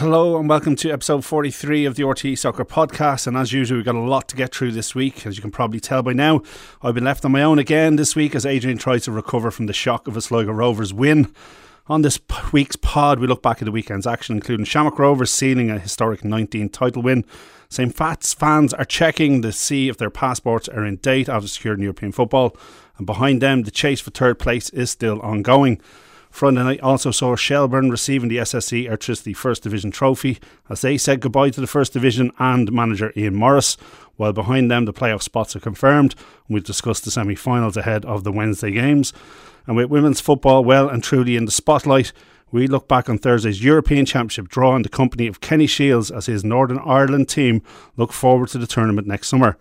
Hello and welcome to episode 43 of the RTE Soccer Podcast. And as usual, we've got a lot to get through this week. As you can probably tell by now, I've been left on my own again this week as Adrian tries to recover from the shock of a Sligo Rovers win. On this week's pod, we look back at the weekend's action, including Shamrock Rovers sealing a historic 19 title win. St. Pat's fans are checking to see if their passports are in date after securing European football. And behind them, the chase for third place is still ongoing. Friday night also saw Shelbourne receiving the SSE Airtricity First Division trophy as they said goodbye to the First Division and manager Ian Morris. While behind them, the playoff spots are confirmed. We'll discuss the semi finals ahead of the Wednesday games. And with women's football well and truly in the spotlight, we look back on Thursday's European Championship draw in the company of Kenny Shiels as his Northern Ireland team look forward to the tournament next summer.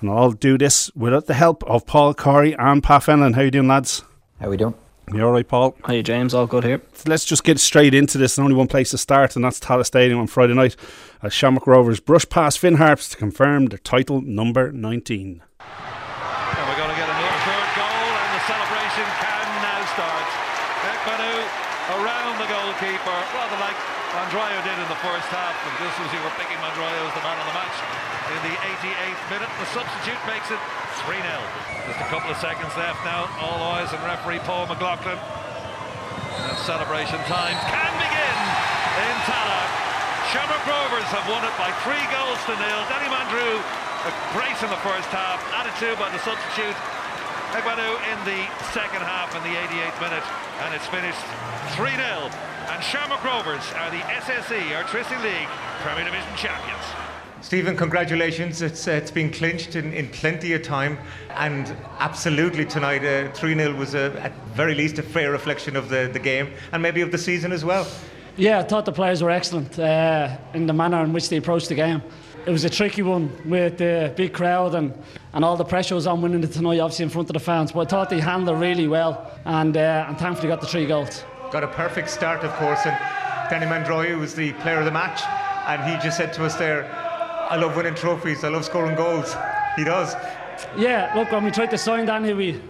And I'll do this without the help of Paul Corry and Pat Fenlon. How you doing, lads? How we doing? You all right, Paul? Hi, James. All good here. Let's just get straight into this. There's only one place to start, and that's Tallaght Stadium on Friday night as Shamrock Rovers brush past Finn Harps to confirm their title number 19. We're going to get another third goal, and the celebration can now start. Emakhu around the goalkeeper, rather like Mandroiu did in the first half. And just as you were picking Mandroiu as the man of the match in the 88th minute, the substitute makes it 3 0. Just a couple of seconds left now. All eyes on referee Paul McLaughlin. And celebration time can begin in Tallaght. Shamrock Rovers have won it by three goals to nil. Danny Mandroiu, a brace in the first half, added to by the substitute Emakhu in the second half in the 88th minute, and it's finished 3 0. And Shamrock Rovers are the SSE Airtricity League Premier Division champions. Stephen, congratulations. It's, uh, it's been clinched in, in plenty of time. And absolutely tonight, uh, 3 0 was a, at very least a fair reflection of the, the game and maybe of the season as well. Yeah, I thought the players were excellent uh, in the manner in which they approached the game. It was a tricky one with the big crowd and, and all the pressure was on winning it tonight, obviously in front of the fans. But I thought they handled it really well and, uh, and thankfully got the three goals. Got a perfect start, of course, and Danny Mandroiu was the player of the match, and he just said to us there, I love winning trophies, I love scoring goals. He does. Yeah, look, when we tried to sign Danny, we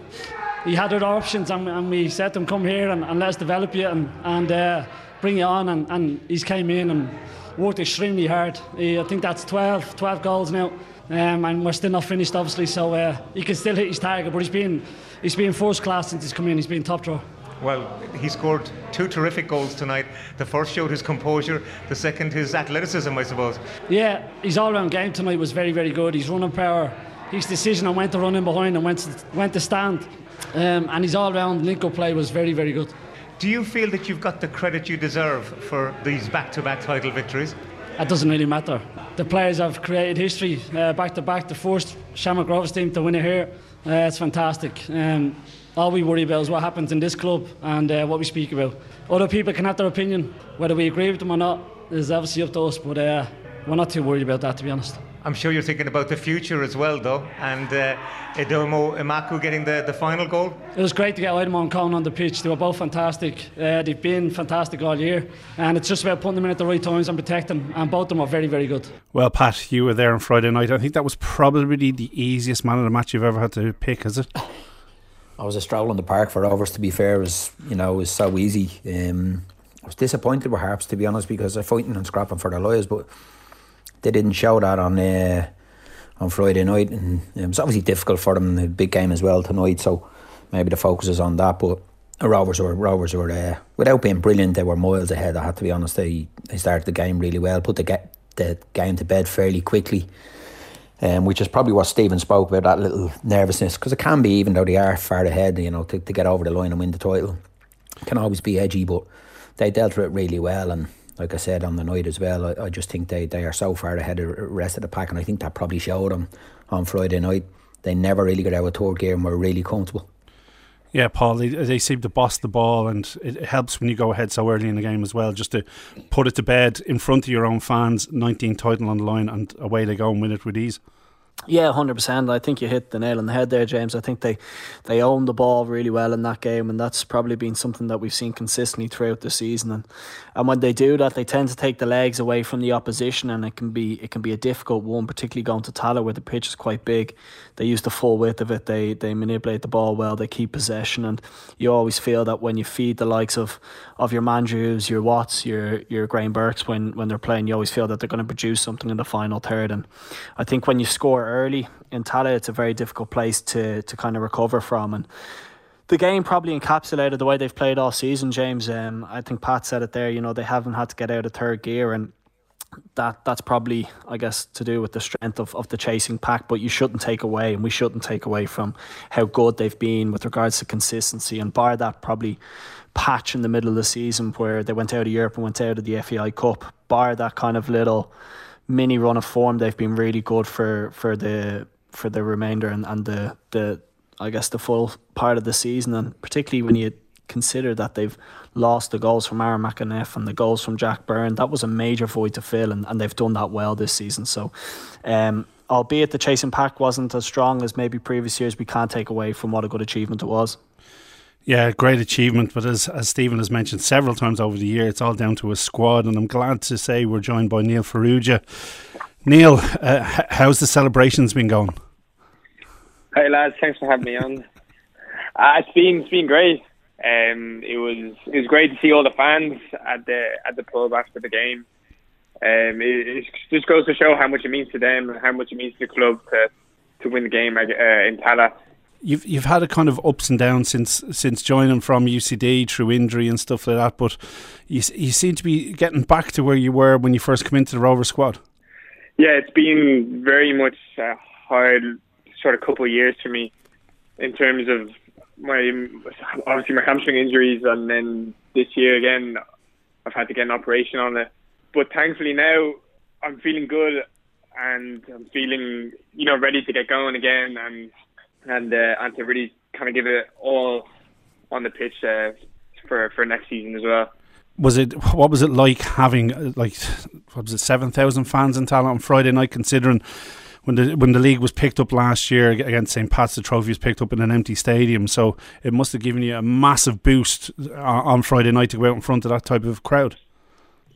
he had other options, and, and we said to him, come here and, and let's develop you and, and uh, bring you on, and, and he's came in and worked extremely hard. He, I think that's 12, 12 goals now. Um, and we're still not finished, obviously. So uh, he can still hit his target, but he's been he's been first class since he's come in. He's been top draw. Well, he scored two terrific goals tonight. The first showed his composure, the second his athleticism, I suppose. Yeah, his all-round game tonight was very, very good. His running power, his decision on when to run in behind and when to, when to stand, um, and his all-round link-up play was very, very good. Do you feel that you've got the credit you deserve for these back to back title victories? It doesn't really matter. The players have created history back to back. The first Shamrock Rovers team to win it here. Uh, it's fantastic. Um, all we worry about is what happens in this club and uh, what we speak about. Other people can have their opinion. Whether we agree with them or not is obviously up to us, but uh, we're not too worried about that, to be honest. I'm sure you're thinking about the future as well, though, and uh, Aidomo Emakhu getting the, the final goal. It was great to get Aidomo and Conan on the pitch. They were both fantastic. Uh, they've been fantastic all year, and it's just about putting them in at the right times and protecting them, and both of them are very, very good. Well, Pat, you were there on Friday night. I think that was probably the easiest man of the match you've ever had to pick, is it? I was a stroll in the park for Rovers, to be fair. It was, you know, it was so easy. Um, I was disappointed with Harps, to be honest, because they're fighting and scrapping for their lives, but they didn't show that on uh, on Friday night, and it was obviously difficult for them. The big game as well tonight, so maybe the focus is on that. But Rovers were Rovers were uh, without being brilliant, they were miles ahead. I had to be honest. They they started the game really well, put the get the game to bed fairly quickly. Um, which is probably what Stephen spoke about that little nervousness because it can be even though they are far ahead you know to, to get over the line and win the title it can always be edgy but they dealt with it really well and like I said on the night as well, I, I just think they, they are so far ahead of the rest of the pack, and I think that probably showed them on Friday night. They never really got out of third gear and were really comfortable. Yeah, Paul, they, they seem to boss the ball, and it helps when you go ahead so early in the game as well, just to put it to bed in front of your own fans, 19 title on the line, and away they go and win it with ease. Yeah, hundred percent. I think you hit the nail on the head there, James. I think they they owned the ball really well in that game, and that's probably been something that we've seen consistently throughout the season. And and when they do that, they tend to take the legs away from the opposition, and it can be it can be a difficult one, particularly going to Tallaght where the pitch is quite big. They use the full width of it. They they manipulate the ball well. They keep possession, and you always feel that when you feed the likes of of your Mandroius, your Watts, your your Graham Burkes when when they're playing, you always feel that they're going to produce something in the final third. And I think when you score early in Tallaght, it's a very difficult place to to kind of recover from. And the game probably encapsulated the way they've played all season, James. Um, I think Pat said it there. You know, they haven't had to get out of third gear, and that that's probably, I guess, to do with the strength of, of the chasing pack. But you shouldn't take away, and we shouldn't take away from how good they've been with regards to consistency. And bar that probably patch in the middle of the season where they went out of Europe and went out of the FAI Cup, bar that kind of little mini run of form, they've been really good for for the for the remainder and, and the the I guess the full part of the season, and particularly when you consider that they've lost the goals from Aaron McEneff and the goals from Jack Byrne, that was a major void to fill, and, and they've done that well this season. So, um, albeit the chasing pack wasn't as strong as maybe previous years, we can't take away from what a good achievement it was. Yeah, great achievement. But as, as Stephen has mentioned several times over the year, it's all down to a squad. And I'm glad to say we're joined by Neil Farrugia. Neil, uh, how's the celebrations been going? Hey lads, thanks for having me on. Uh, it's been it's been great. Um, it was it was great to see all the fans at the at the pub after the game. Um, it, it just goes to show how much it means to them and how much it means to the club to to win the game uh, in Tallaght you've you've had a kind of ups and downs since since joining from UCD through injury and stuff like that. But you you seem to be getting back to where you were when you first came into the Rover squad. Yeah, it's been very much a hard sort of couple of years for me in terms of my obviously my hamstring injuries, and then this year again I've had to get an operation on it. But thankfully now I'm feeling good and I'm feeling you know ready to get going again and and uh, and to really kind of give it all on the pitch uh, for for next season as well. Was it what was it like having like what was it seven thousand fans in Tallaght on Friday night? Considering when the when the league was picked up last year against St Pat's, the trophy was picked up in an empty stadium, so it must have given you a massive boost uh, on Friday night to go out in front of that type of crowd.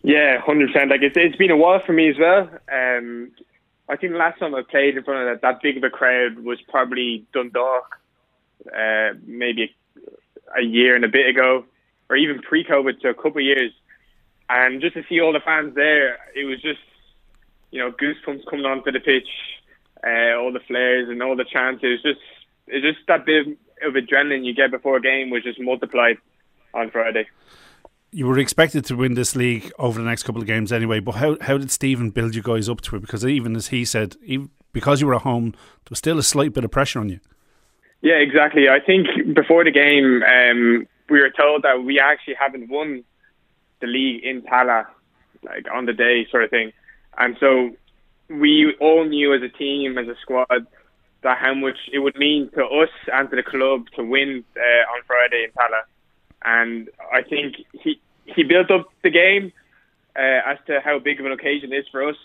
Yeah, hundred percent. Like it's it's been a while for me as well. Um, I think last time I played in front of that, that big of a crowd was probably Dundalk, uh, maybe a, a year and a bit ago, or even pre-COVID, so a couple of years. And just to see all the fans there, it was just, you know, goosebumps coming onto the pitch, uh, all the flares and all the chants. It was just, it was just that bit of adrenaline you get before a game was just multiplied on Friday you were expected to win this league over the next couple of games anyway. But how how did Stephen build you guys up to it? Because even as he said, even because you were at home, there was still a slight bit of pressure on you. Yeah, exactly. I think before the game, um, we were told that we actually haven't won the league in Tallaght, like on the day, sort of thing. And so we all knew as a team, as a squad, that how much it would mean to us and to the club to win uh, on Friday in Tallaght. And I think he he built up the game uh, as to how big of an occasion it is for us,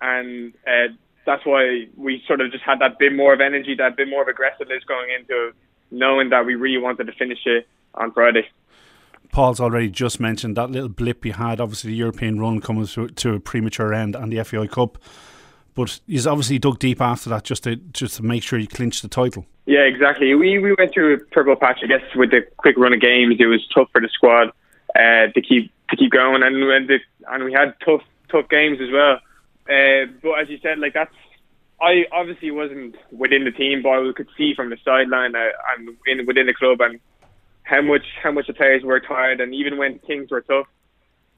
and uh, that's why we sort of just had that bit more of energy, that bit more of aggressiveness going into knowing that we really wanted to finish it on Friday. Paul's already just mentioned that little blip you had, obviously the European run coming to, to a premature end and the FAI Cup. But he's obviously dug deep after that just to just to make sure you clinch the title. Yeah, exactly. We we went through a purple patch. I guess with the quick run of games, it was tough for the squad uh, to keep to keep going, and and, the, and we had tough tough games as well. Uh, but as you said, like that's I obviously wasn't within the team, but I could see from the sideline uh, and in, within the club and how much how much the players worked hard, and even when things were tough,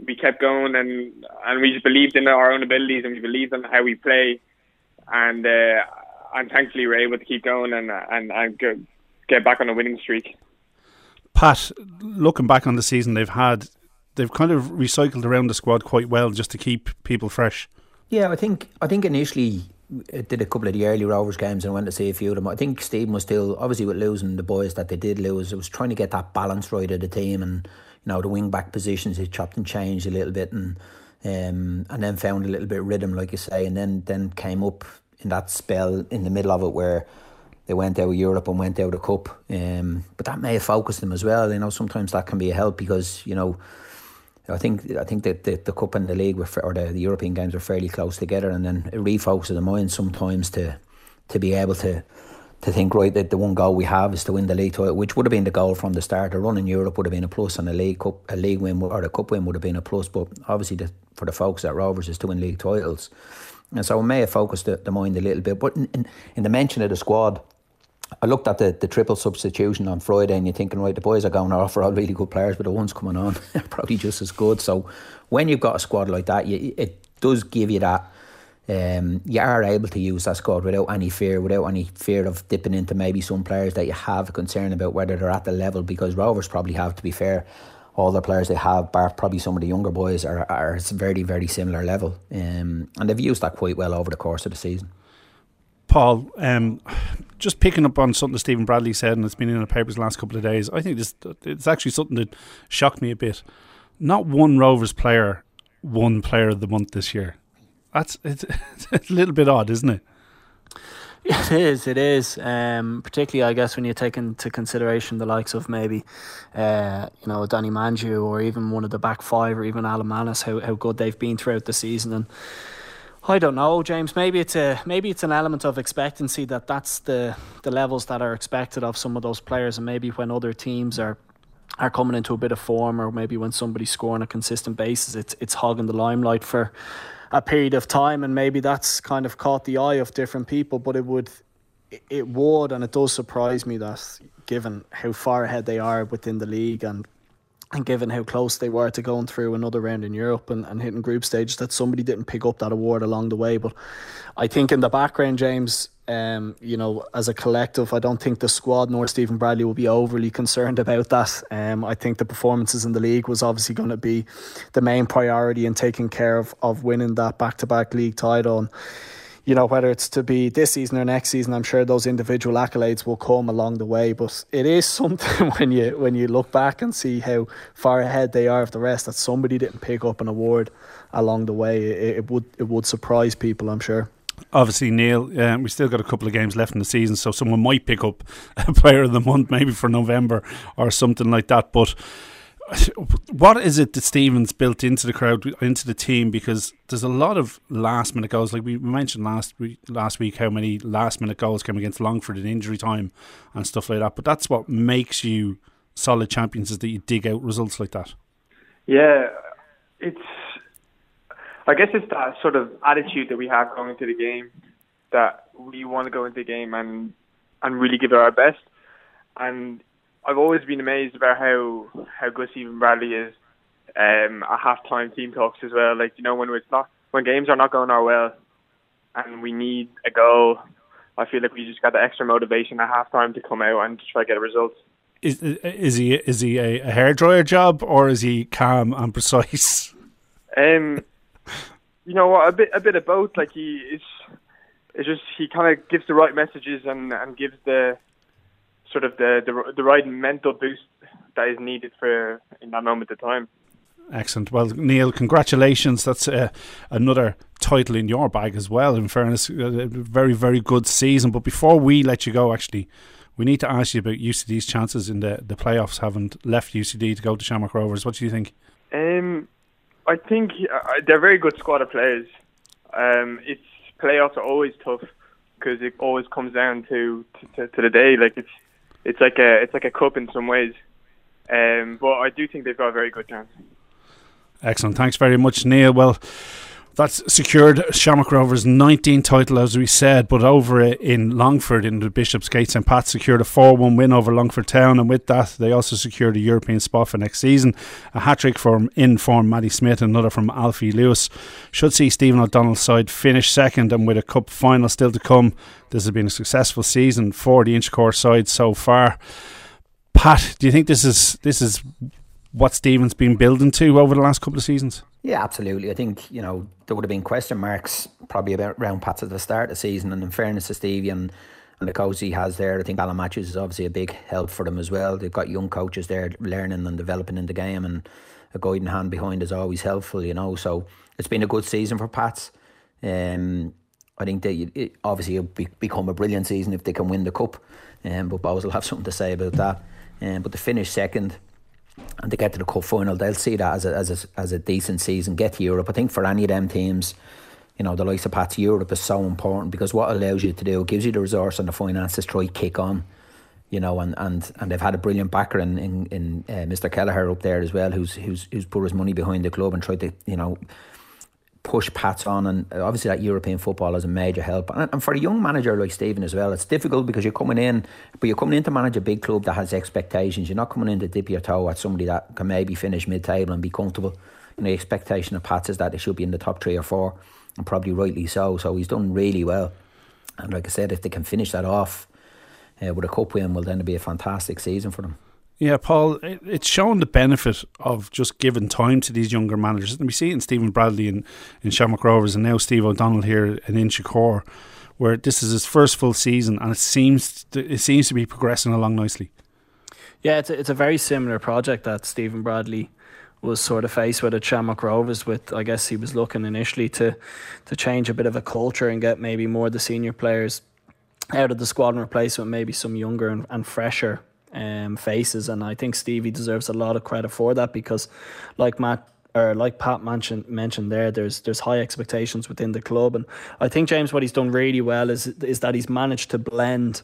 we kept going and and we just believed in our own abilities and we believed in how we play, and uh, and thankfully we we're able to keep going and and and get back on a winning streak. Pat, looking back on the season they've had, they've kind of recycled around the squad quite well just to keep people fresh. Yeah, I think I think initially it did a couple of the early Rovers games and went to see a few of them. I think Stephen was still obviously with losing the boys that they did lose. It was trying to get that balance right of the team and you know the wing back positions he chopped and changed a little bit and um, and then found a little bit of rhythm like you say and then then came up in that spell in the middle of it where they went out of Europe and went out of Cup. Um, but that may have focused them as well. You know, sometimes that can be a help because you know. I think I think that the, the cup and the league were, or the, the European games were fairly close together, and then it refocuses the mind sometimes to to be able to to think right that the one goal we have is to win the league title, which would have been the goal from the start. A run in Europe would have been a plus, and a league cup, a league win or a cup win would have been a plus. But obviously, the, for the folks at Rovers is to win league titles, and so it may have focused the, the mind a little bit. But in, in, in the mention of the squad, I looked at the, the triple substitution on Friday and you're thinking, right, the boys are going off for all really good players, but the ones coming on are probably just as good. So when you've got a squad like that, you, it does give you that. Um, you are able to use that squad without any fear, without any fear of dipping into maybe some players that you have a concern about whether they're at the level. Because Rovers probably have, to be fair, all the players they have, bar probably some of the younger boys, are are very very similar level, um, and they've used that quite well over the course of the season. Paul, um, just picking up on something that Stephen Bradley said, and it's been in the papers the last couple of days. I think this it's actually something that shocked me a bit. Not one Rovers player won Player of the Month this year. That's it's, it's a little bit odd, isn't it? It is. It is. Um, particularly, I guess, when you take into consideration the likes of maybe, uh, you know, Danny Mandroiu or even one of the back five or even Alan Mannus, how how good they've been throughout the season and I don't know, James. Maybe it's a maybe it's an element of expectancy that that's the the levels that are expected of some of those players, and maybe when other teams are are coming into a bit of form, or maybe when somebody's scoring a consistent basis, it's it's hogging the limelight for a period of time, and maybe that's kind of caught the eye of different people. But it would it would, and it does surprise me that given how far ahead they are within the league and and given how close they were to going through another round in Europe and, and hitting group stages, that somebody didn't pick up that award along the way. But I think in the background, James, um, you know, as a collective, I don't think the squad nor Stephen Bradley will be overly concerned about that. Um, I think the performances in the league was obviously going to be the main priority in taking care of, of winning that back to back league title. And, you know, whether it's to be this season or next season, I'm sure those individual accolades will come along the way. But it is something when you when you look back and see how far ahead they are of the rest that somebody didn't pick up an award along the way. It, it would it would surprise people, I'm sure. Obviously, Neil, um, we still got a couple of games left in the season, so someone might pick up a player of the month, maybe for November or something like that. But what is it that Stevens built into the crowd, into the team? Because there's a lot of last minute goals. Like we mentioned last week, last week, how many last minute goals came against Longford in injury time and stuff like that. But that's what makes you solid champions is that you dig out results like that. Yeah, it's. I guess it's that sort of attitude that we have going into the game that we want to go into the game and and really give it our best. And I've always been amazed about how how good Stephen Bradley is um, at halftime team talks as well. Like you know when it's not when games are not going our well and we need a goal, I feel like we just got the extra motivation at halftime to come out and to try to get a result. Is is he is he a, a hairdryer job or is he calm and precise? Um, you know what, a bit a bit of both. Like he is, it's just he kind of gives the right messages and and gives the sort of the, the the right mental boost that is needed for in that moment of time. Excellent. Well, Neil, congratulations. That's uh, another title in your bag as well. In fairness, a very very good season. But before we let you go, actually. We need to ask you about UCD's chances in the, the playoffs. Haven't left UCD to go to Shamrock Rovers. What do you think? Um, I think uh, they're a very good squad of players. Um, it's playoffs are always tough because it always comes down to, to, to the day. Like it's it's like a it's like a cup in some ways. Um, but I do think they've got a very good chance. Excellent. Thanks very much, Neil. Well, that's secured Shamrock Rovers' 19th title, as we said, but over in Longford in the Bishop's Bishopsgate, St. Pat secured a 4 1 win over Longford Town, and with that, they also secured a European spot for next season. A hat trick from in form Matty Smith another from Alfie Lewis. Should see Stephen O'Donnell's side finish second, and with a cup final still to come, this has been a successful season for the Inchicore side so far. Pat, do you think this is this is what Stephen's been building to over the last couple of seasons? Yeah, absolutely. I think, you know, there would have been question marks probably about round Pats at the start of the season. And in fairness to Stevie and, and the coach he has there, I think Alan Matthews is obviously a big help for them as well. They've got young coaches there learning and developing in the game, and a guiding hand behind is always helpful, you know. So it's been a good season for Pats. Um, I think they it, obviously it'll be, become a brilliant season if they can win the cup. Um, but Bohs will have something to say about that. Um, but to finish second and to get to the cup final, they'll see that as a, as a, as a decent season. Get to Europe. I think for any of them teams, you know, the likes of Pats, Europe is so important because what allows you to do, it gives you the resource and the finances to try kick on. You know, and, and, and they've had a brilliant backer in in, in uh, Mr. Kelleher up there as well, who's who's who's put his money behind the club and tried to you know push Pats on, and obviously that European football is a major help. And, and for a young manager like Stephen as well, it's difficult because you're coming in, but you're coming in to manage a big club that has expectations. You're not coming in to dip your toe at somebody that can maybe finish mid-table and be comfortable. Know, the expectation of Pats is that they should be in the top three or four, and probably rightly so. So he's done really well. And like I said, if they can finish that off uh, with a cup win, well, then it'll be a fantastic season for them. Yeah, Paul, it's shown the benefit of just giving time to these younger managers. And we see it in Stephen Bradley and in Shamrock Rovers and now Steve O'Donnell here in Inchicore, where this is his first full season and it seems to, it seems to be progressing along nicely. Yeah, it's a, it's a very similar project that Stephen Bradley was sort of faced with at Shamrock Rovers with I guess he was looking initially to to change a bit of a culture and get maybe more of the senior players out of the squad and replace with maybe some younger and, and fresher um, faces, and I think Stevie deserves a lot of credit for that because, like Matt or like Pat mentioned mentioned there, there's there's high expectations within the club, and I think James what he's done really well is is that he's managed to blend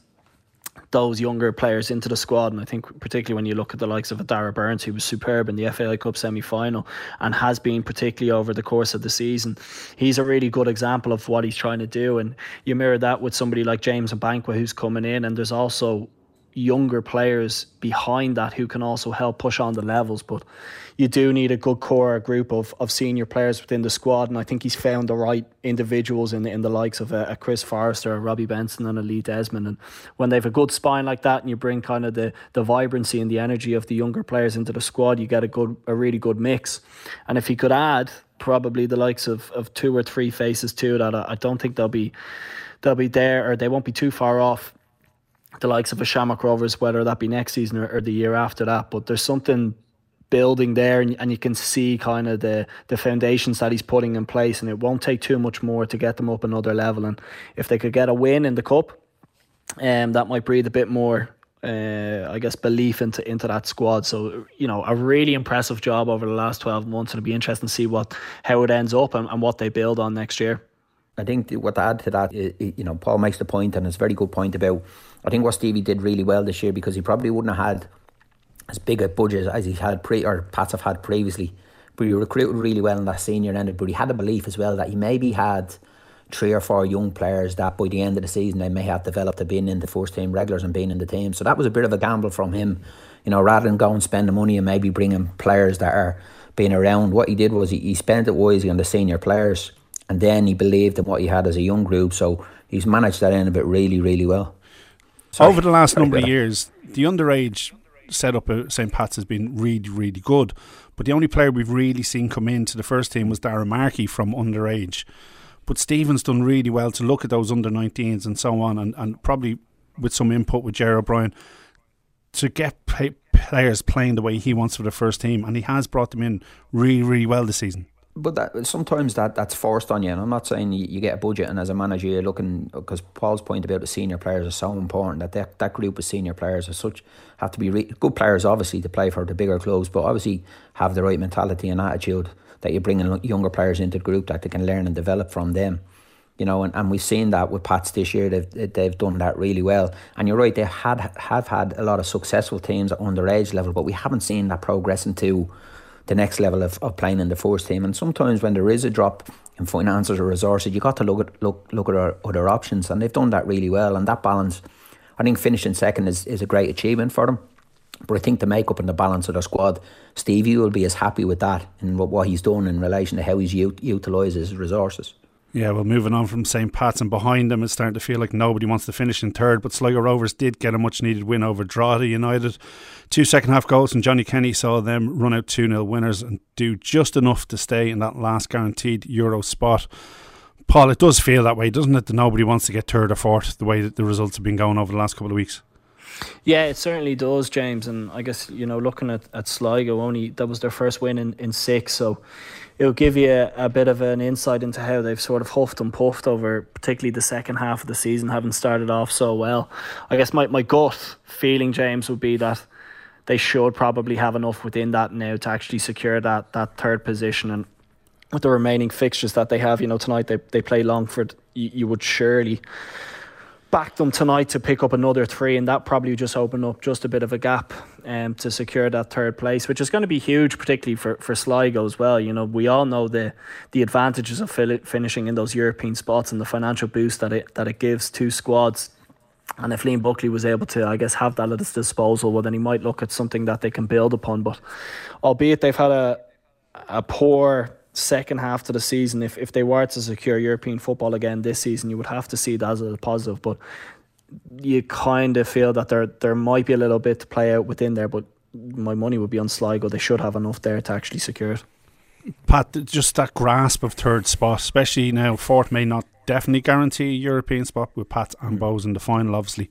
those younger players into the squad. And I think particularly when you look at the likes of Darragh Burns, who was superb in the FAI Cup semi final and has been particularly over the course of the season, he's a really good example of what he's trying to do. And you mirror that with somebody like James Abankwah who's coming in, and there's also younger players behind that who can also help push on the levels. But you do need a good core group of, of senior players within the squad, and I think he's found the right individuals in the, in the likes of a, a Chris Forrester, a Robbie Benson, and a Lee Desmond. And when they have a good spine like that, and you bring kind of the the vibrancy and the energy of the younger players into the squad, you get a good a really good mix. And if he could add probably the likes of, of two or three faces to that, I, I don't think they'll be they'll be there or they won't be too far off the likes of a Shamrock Rovers, whether that be next season or, or the year after that. But there's something building there and, and you can see kind of the the foundations that he's putting in place and it won't take too much more to get them up another level. And if they could get a win in the cup um that might breathe a bit more uh, I guess belief into into that squad. So you know a really impressive job over the last 12 months. And it'll be interesting to see what how it ends up and, and what they build on next year I think what to add to that, eh, eh, you know, Paul makes the point, and it's a very good point about. I think what Stevie did really well this year because he probably wouldn't have had as big a budget as he had pre or Pats have had previously. But he recruited really well in that senior end. But he had a belief as well that he maybe had three or four young players that by the end of the season they may have developed to being in the first team regulars and being in the team. So that was a bit of a gamble from him, you know, rather than go and spend the money and maybe bringing players that are being around. What he did was he, he spent it wisely on the senior players and then he believed in what he had as a young group. So he's managed that end of it really, really well. Sorry. Over the last number of years, the underage setup at St. Pat's has been really, really good. But the only player we've really seen come into the first team was Darren Markey from underage. But Stephen's done really well to look at those under 19s and so on, and, and probably with some input with Jerry O'Brien to get play, players playing the way he wants for the first team. And he has brought them in really, really well this season but that sometimes that that's forced on you. And I'm not saying you, you get a budget, and as a manager, you're looking because Paul's point about the senior players is so important that that, that group of senior players are such have to be re- good players, obviously, to play for the bigger clubs, but obviously have the right mentality and attitude that you're bringing younger players into the group that they can learn and develop from them. You know, and, and we've seen that with Pats this year. They've they've done that really well. And you're right, they had have had a lot of successful teams at underage level, but we haven't seen that progress into the next level of, of playing in the first team. And sometimes when there is a drop in finances or resources, you got to look at look look at other options, and they've done that really well. And that balance, I think, finishing second is, is a great achievement for them. But I think the makeup and the balance of the squad, Stevie will be as happy with that and what, what he's done in relation to how he's ut- utilised his resources. Yeah, well, moving on from St. Pat's and behind them, it's starting to feel like nobody wants to finish in third. But Sligo Rovers did get a much needed win over Drogheda United. Two second half goals, and Johnny Kenny saw them run out 2 0 winners and do just enough to stay in that last guaranteed Euro spot. Paul, it does feel that way, doesn't it? That nobody wants to get third or fourth the way that the results have been going over the last couple of weeks. Yeah, it certainly does, James. And I guess you know, looking at at Sligo, only that was their first win in, in six, so it'll give you a, a, bit of an insight into how they've sort of huffed and puffed over, particularly the second half of the season, having started off so well. I guess my, my gut feeling, James, would be that they should probably have enough within that now to actually secure that that third position and with the remaining fixtures that they have, you know, tonight they, they play Longford, you, you would surely back them tonight to pick up another three, and that probably just open up just a bit of a gap um, to secure that third place, which is going to be huge, particularly for, for Sligo as well. You know, we all know the the advantages of finishing in those European spots and the financial boost that it that it gives to squads. And if Liam Buckley was able to, I guess, have that at his disposal, well, then he might look at something that they can build upon. But albeit they've had a a poor second half to the season, if, if they were to secure European football again this season, you would have to see that as a positive. But you kind of feel that there there might be a little bit to play out within there. But my money would be on Sligo. They should have enough there to actually secure it. Pat, just that grasp of third spot, especially now, fourth may not definitely guarantee a European spot with Pat and mm. Bohs in the final, obviously.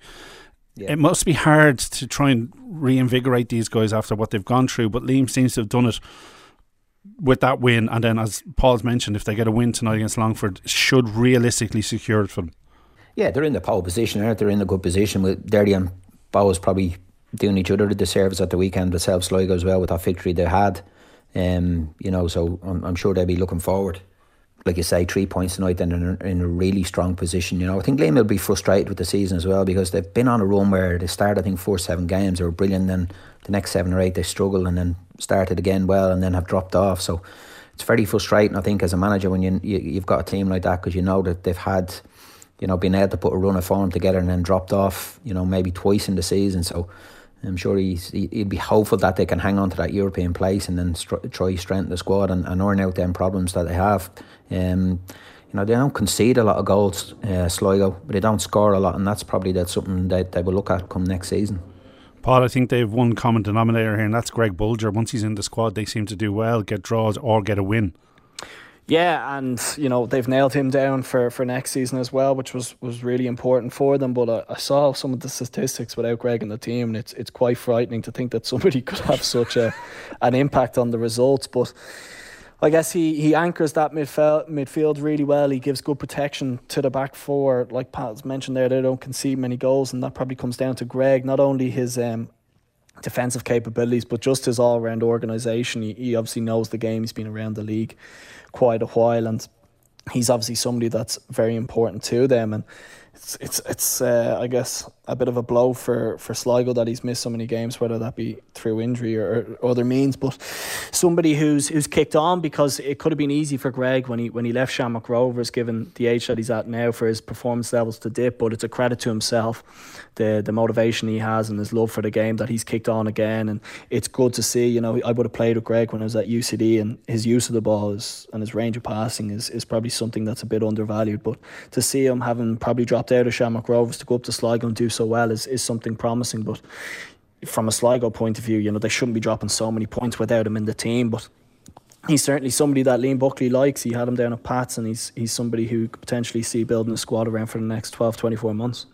Yeah. It must be hard to try and reinvigorate these guys after what they've gone through, but Liam seems to have done it with that win, and then as Paul's mentioned, if they get a win tonight against Longford, should realistically secure it for them. Yeah, they're in the pole position. Right? They're in a good position with Derry and Bohs probably doing each other the service at the weekend. The Self Sligo as well with that victory they had. Um, you know, so I'm, I'm sure they'll be looking forward like you say, three points tonight and in a, in a really strong position. You know, I think Liam will be frustrated with the season as well because they've been on a run where they started, I think, four, seven games, they were brilliant, then the next seven or eight they struggled and then started again well and then have dropped off. So it's very frustrating, I think, as a manager when you, you you've got a team like that because you know that they've had, you know, been able to put a run of form together and then dropped off, you know, maybe twice in the season. So I'm sure he's he'd be hopeful that they can hang on to that European place and then stri- try strengthen the squad and, and iron out them problems that they have. Um, you know, they don't concede a lot of goals, uh, Sligo, but they don't score a lot, and that's probably that's something that they will look at come next season. Paul, I think they've one common denominator here, and that's Greg Bulger. Once he's in the squad, they seem to do well, get draws or get a win. Yeah, and you know they've nailed him down for, for next season as well, which was, was really important for them. But I, I saw some of the statistics without Greg in the team, and it's it's quite frightening to think that somebody could have such a an impact on the results. But I guess he, he anchors that midfield midfield really well. He gives good protection to the back four. Like Pat's mentioned there, they don't concede many goals, and that probably comes down to Greg. Not only his um, defensive capabilities, but just his all round organisation. He, he obviously knows the game. He's been around the league quite a while, and he's obviously somebody that's very important to them. And it's it's it's uh, I guess a bit of a blow for for Sligo that he's missed so many games, whether that be through injury or, or, other means. But somebody who's who's kicked on because it could have been easy for Greg when he when he left Shamrock Rovers, given the age that he's at now, for his performance levels to dip. But it's a credit to himself, the the motivation he has and his love for the game that he's kicked on again. And it's good to see. You know, I would have played with Greg when I was at UCD, and his use of the ball is, and his range of passing is is probably something that's a bit undervalued. But to see him having probably dropped out of Shamrock Rovers to go up to Sligo and do so well is, is something promising. But from a Sligo point of view, you know, they shouldn't be dropping so many points without him in the team. But he's certainly somebody that Liam Buckley likes. He had him down at Pats, and he's he's somebody who could potentially see building a squad around for the next 12, 24 months.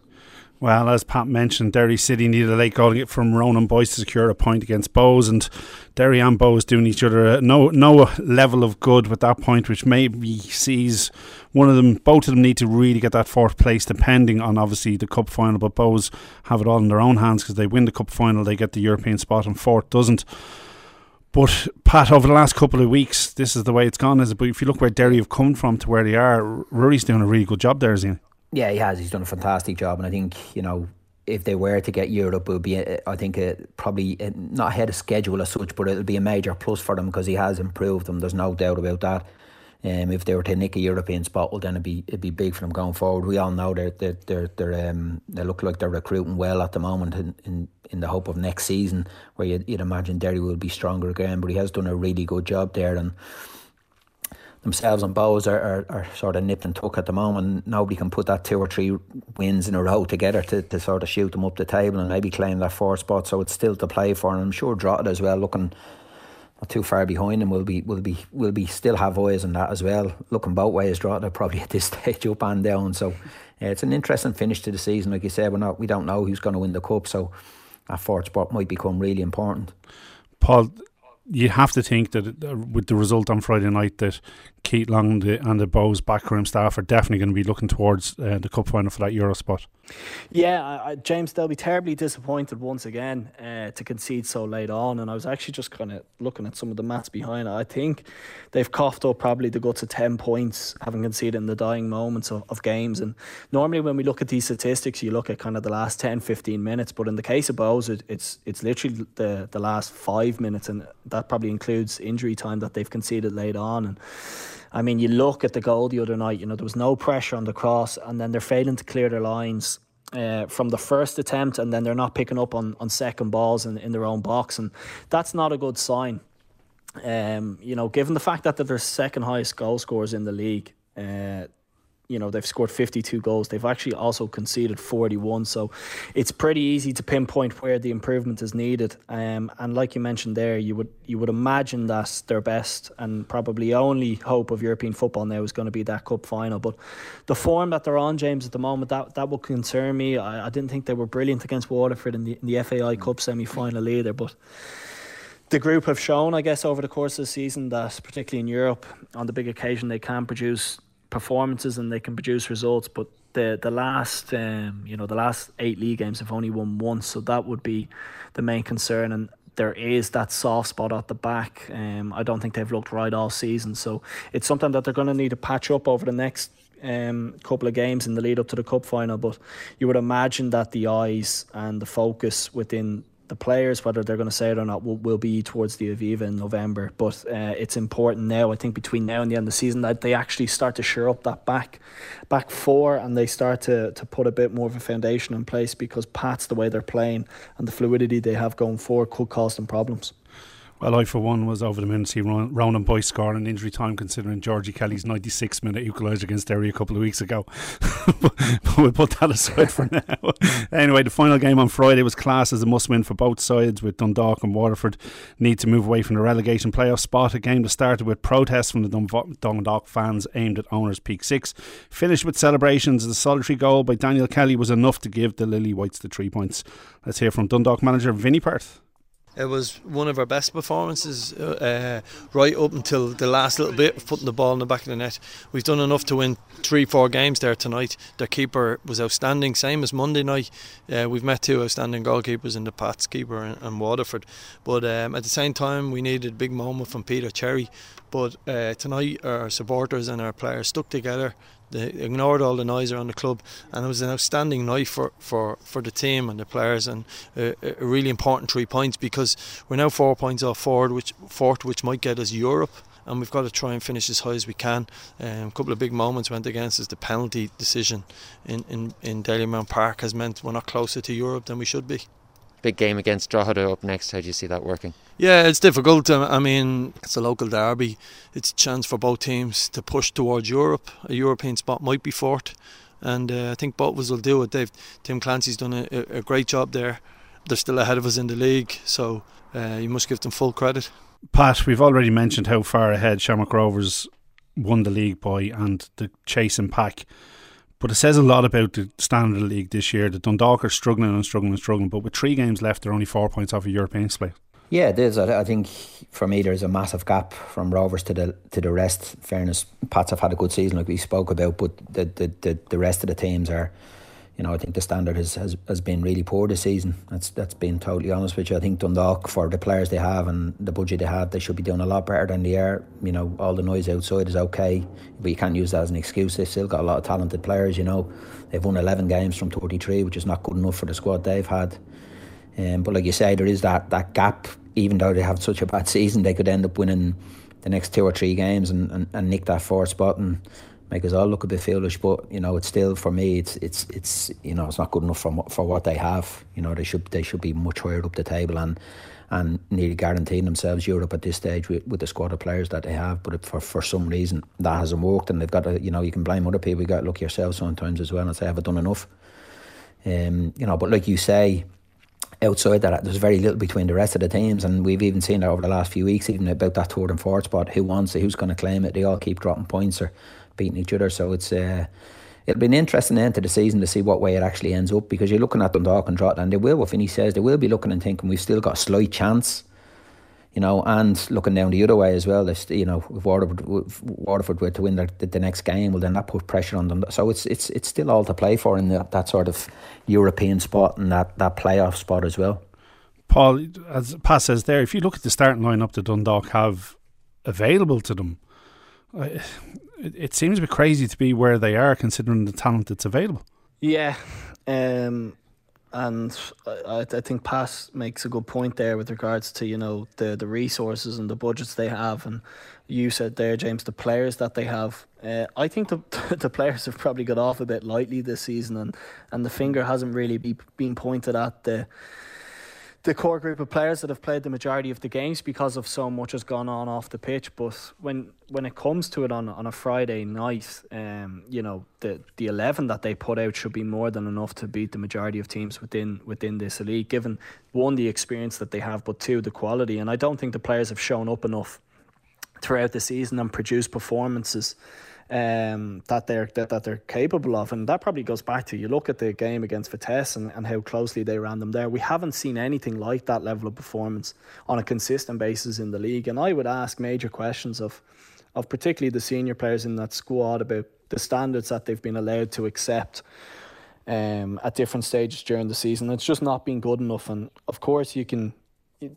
Well, as Pat mentioned, Derry City needed a late goal from Ronan Boyce to secure a point against Bohs, and Derry and Bohs doing each other no no level of good with that point, which maybe sees one of them, both of them need to really get that fourth place, depending on obviously the cup final. But Bohs have it all in their own hands because they win the cup final, they get the European spot, and fourth doesn't. But Pat, over the last couple of weeks, this is the way it's gone. Is it? But if you look where Derry have come from to where they are, Rory's doing a really good job there, isn't he? Yeah, he has. He's done a fantastic job, and I think you know if they were to get Europe, it would be I think probably not ahead of schedule as such, but it'll be a major plus for them because he has improved them. There's no doubt about that. Um, if they were to nick a European spot, well, then it'd be it'd be big for them going forward. We all know they're they're they're, they're um, they look like they're recruiting well at the moment in, in, in the hope of next season, where you'd, you'd imagine Derry will be stronger again. But he has done a really good job there, and themselves and Bohs are, are, are, sort of nipped and tuck at the moment. Nobody can put that two or three wins in a row together to, to sort of shoot them up the table and maybe claim that fourth spot. So it's still to play for. And I'm sure Drogheda as well, looking not too far behind, and we'll be we'll be we'll be still have eyes on that as well. Looking both ways, Drogheda probably at this stage up and down. So yeah, it's an interesting finish to the season. Like you said, we're not we don't know who's going to win the cup, so that fourth spot might become really important. Paul, you have to think that uh, with the result on Friday night that Keith Long and the, and the Bohs backroom staff are definitely going to be looking towards uh, the cup final for that Euro spot. Yeah, I, James, they'll be terribly disappointed once again uh, to concede so late on. And I was actually just kind of looking at some of the maths behind it. I think they've coughed up probably the guts of 10 points, having conceded in the dying moments of, of games. And normally, when we look at these statistics, you look at kind of the last 10, 15 minutes. But in the case of Bohs, it, it's it's literally the, the last five minutes. And that probably includes injury time that they've conceded late on. And I mean, you look at the goal the other night, you know, there was no pressure on the cross, and then they're failing to clear their lines. Uh, from the first attempt, and then they're not picking up on, on second balls in, in their own box, and that's not a good sign. Um, you know, given the fact that they're second highest goal scorers in the league, uh, you know they've scored 52 goals. They've actually also conceded 41 so it's pretty easy to pinpoint where the improvement is needed. Um, and like you mentioned there you would you would imagine that their best and probably only hope of European football now is going to be that cup final. But the form that they're on James at the moment that that will concern me. I, I didn't think they were brilliant against Waterford in the, in the FAI Cup semi-final either. But the group have shown, I guess, over the course of the season that, particularly in Europe, on the big occasion, they can produce performances and they can produce results. But the the last um, you know the last eight league games have only won once, so that would be the main concern. And there is that soft spot at the back. Um, I don't think they've looked right all season, so it's something that they're going to need to patch up over the next um, couple of games in the lead up to the cup final. But you would imagine that the eyes and the focus within the players, whether they're going to say it or not, will, will be towards the Aviva in November. But uh, it's important now, I think, between now and the end of the season, that they actually start to shore up that back back four and they start to, to put a bit more of a foundation in place because Pats, the way they're playing and the fluidity they have going forward, could cause them problems. Well, I for one was over the moon to see Ronan Boyce score in injury time, considering Georgie Kelly's 96 minute equaliser against Derry a couple of weeks ago. but we'll put that aside for now. anyway, the final game on Friday was class as a must win for both sides, with Dundalk and Waterford need to move away from the relegation playoff spot. A game that started with protests from the Dundalk fans aimed at owners' Peak6, finished with celebrations. The solitary goal by Daniel Kelly was enough to give the Lily Whites the three points. Let's hear from Dundalk manager Vinny Perth. It was one of our best performances uh, right up until the last little bit of putting the ball in the back of the net. We've done enough to win three, four games there tonight. Their keeper was outstanding, same as Monday night. Uh, we've met two outstanding goalkeepers in the Pats keeper and, and Waterford. But um, at the same time, we needed a big moment from Peter Cherrie. But uh, tonight, our supporters and our players stuck together. They ignored all the noise around the club, and it was an outstanding night for, for, for the team and the players, and a, a really important three points because we're now four points off forward, which fourth, which might get us Europe and we've got to try and finish as high as we can. Um, a couple of big moments went against us. The penalty decision in, in, in Dalymount Park has meant we're not closer to Europe than we should be big game against Drogheda up next. How do you see that working? Yeah, it's difficult. I mean, it's a local derby. It's a chance for both teams to push towards Europe. A European spot might be fought, and uh, I think both of us will do it. They've, Tim Clancy's done a, a, great job there. They're still ahead of us in the league, so uh, you must give them full credit. Pat, we've already mentioned how far ahead Shamrock Rovers won the league by and the chasing pack but it says a lot about the standard of the league this year. The Dundalk are struggling and struggling and struggling, but with three games left, they're only four points off a European split. Yeah, it is. I, think for me, there's a massive gap from Rovers to the to the rest. In fairness, Pats have had a good season, like we spoke about, but the the, the, the rest of the teams are you know, I think the standard has, has, has been really poor this season. That's that's been totally honest with you. I think Dundalk, for the players they have and the budget they have, they should be doing a lot better than they are. You know, all the noise outside is okay, but you can't use that as an excuse. They've still got a lot of talented players. You know, they've won 11 games from 33, which is not good enough for the squad they've had. Um, but like you say, there is that that gap. Even though they have such a bad season, they could end up winning the next two or three games and, and, and nick that fourth spot and make us all look a bit foolish. But you know, it's still for me, it's it's it's you know, it's not good enough for for what they have. You know, they should they should be much higher up the table and and nearly guaranteeing themselves Europe at this stage with, with the squad of players that they have. But for for some reason that hasn't worked, and they've got to you know you can blame other people. You got to look yourself sometimes as well and say, have I done enough? Um, you know, but like you say. outside that, there's very little between the rest of the teams, and we've even seen that over the last few weeks, even about that third and fourth spot. Who wants it? Who's going to claim it? They all keep dropping points or beating each other. So it's uh, it'll be an interesting end to the season to see what way it actually ends up because you're looking at Dundalk and Drogheda, and they will, what Vinny says, they will be looking and thinking we've still got a slight chance you know, and looking down the other way as well. If you know, if Waterford, if Waterford were to win the, the, next game, well, then that put pressure on them. So it's it's it's still all to play for in the, that sort of European spot and that that playoff spot as well. Paul, as Pat says there, if you look at the starting lineup that Dundalk have available to them, it, it seems a bit crazy to be where they are considering the talent that's available. Yeah, um, and I, I think Pat makes a good point there with regards to you know the the resources and the budgets they have, and you said there, James, the players that they have. Uh, I think the the players have probably got off a bit lightly this season, and and the finger hasn't really be, been pointed at the the core group of players that have played the majority of the games because of so much has gone on off the pitch. But when when it comes to it on on a Friday night, um, you know the the eleven that they put out should be more than enough to beat the majority of teams within within this league. Given one the experience that they have, but two the quality, and I don't think the players have shown up enough throughout the season and produced performances um, that they're that, that they're capable of, and that probably goes back to you look at the game against Vitesse and, and how closely they ran them there. We haven't seen anything like that level of performance on a consistent basis in the league, and I would ask major questions of of particularly the senior players in that squad about the standards that they've been allowed to accept. Um, at different stages during the season, it's just not been good enough. And of course, you can,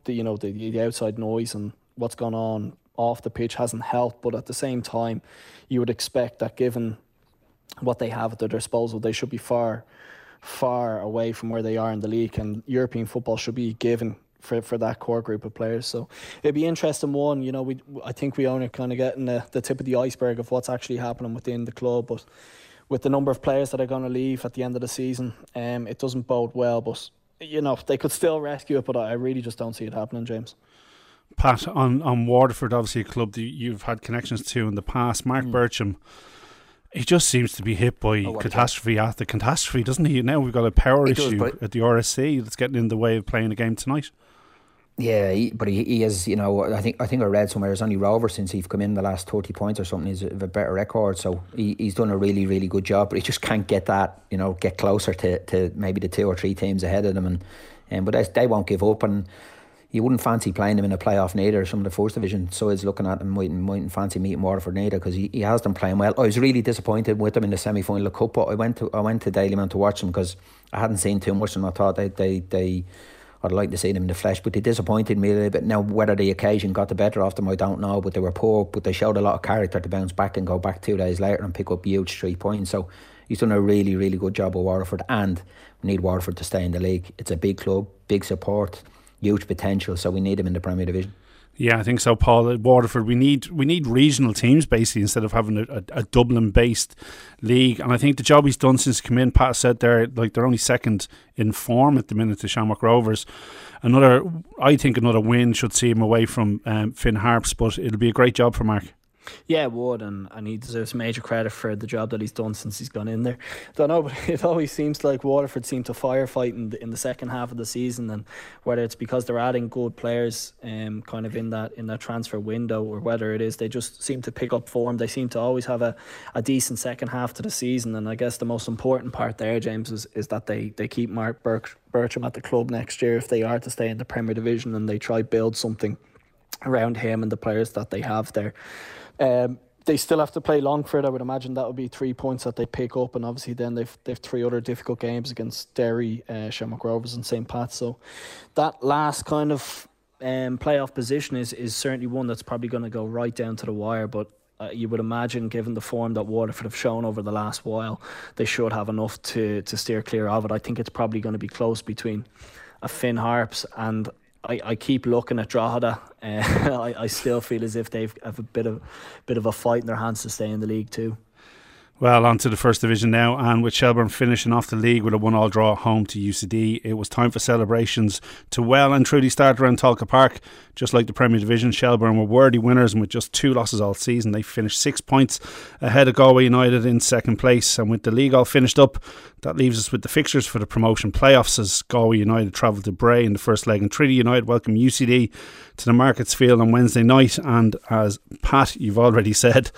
the, you know, the, the outside noise and what's gone on off the pitch hasn't helped. But at the same time, you would expect that given what they have at their disposal, they should be far, far away from where they are in the league. And European football should be given for, for that core group of players. So it'd be interesting. One, you know, we I think we only kind of getting the, the tip of the iceberg of what's actually happening within the club, but with the number of players that are going to leave at the end of the season, um, it doesn't bode well. But you know, they could still rescue it, but I really just don't see it happening, James. Pat, on, on Waterford, obviously a club that you've had connections to in the past. Mark mm. Bircham, he just seems to be hit by oh, catastrophe after catastrophe, doesn't he? Now we've got a power it issue does, at the RSC that's getting in the way of playing a game tonight. Yeah, he, but he, he is, you know, I think I think I read somewhere it's only Rover since he's come in the last 30 points or something, he's a, a better record. So he, he's done a really, really good job, but he just can't get that, you know, get closer to, to maybe the two or three teams ahead of them. And, and but they, they won't give up. And you wouldn't fancy playing him in a playoff neither. Some of the first division so is looking at him mightn't, mightn't fancy meeting Waterford neither because he, he has them playing well. I was really disappointed with them in the semi final Cup, but I went to I went to Dalymount to watch them because I hadn't seen too much and I thought they they they. I'd like to see them in the flesh, but they disappointed me a little bit. Now, whether the occasion got the better of them, I don't know. But they were poor, but they showed a lot of character to bounce back and go back two days later and pick up huge three points. So he's done a really, really good job with Waterford, and we need Waterford to stay in the league. It's a big club, big support huge potential. So we need him in the Premier Division. Yeah, I think so, Paul. At Waterford, we need we need regional teams basically instead of having a, a, a Dublin-based league. And I think the job he's done since he came in, Pat said they're like they're only second in form at the minute to Shamrock Rovers. Another, I think, another win should see him away from um, Finn Harps, but it'll be a great job for Mark. Yeah, would, and, and he deserves major credit for the job that he's done since he's gone in there. Don't know, but it always seems like Waterford seem to firefight in the, in the second half of the season, and whether it's because they're adding good players, um, kind of in that in that transfer window, or whether it is they just seem to pick up form. They seem to always have a, a decent second half to the season, and I guess the most important part there, James, is, is that they, they keep Mark Bircham at the club next year if they are to stay in the Premier Division, and they try build something around him and the players that they have there. Um, they still have to play Longford. I would imagine that would be three points that they pick up, and obviously then they've they've three other difficult games against Derry, uh, Shamrock Rovers, and St Pat. So that last kind of um, playoff position is is certainly one that's probably going to go right down to the wire. But uh, you would imagine, given the form that Waterford have shown over the last while, they should have enough to to steer clear of it. I think it's probably going to be close between a Finn Harps and I, I keep looking at Drogheda. Uh, I, I still feel as if they've have a bit of bit of a fight in their hands to stay in the league too. Well, on to the first division now, and with Shelbourne finishing off the league with a one-all draw home to UCD, it was time for celebrations to well and truly start around Tolka Park. Just like the Premier Division, Shelbourne were worthy winners, and with just two losses all season, they finished six points ahead of Galway United in second place. And with the league all finished up, that leaves us with the fixtures for the promotion playoffs as Galway United travel to Bray in the first leg, and Treaty United welcome UCD to the Markets Field on Wednesday night. And as Pat, you've already said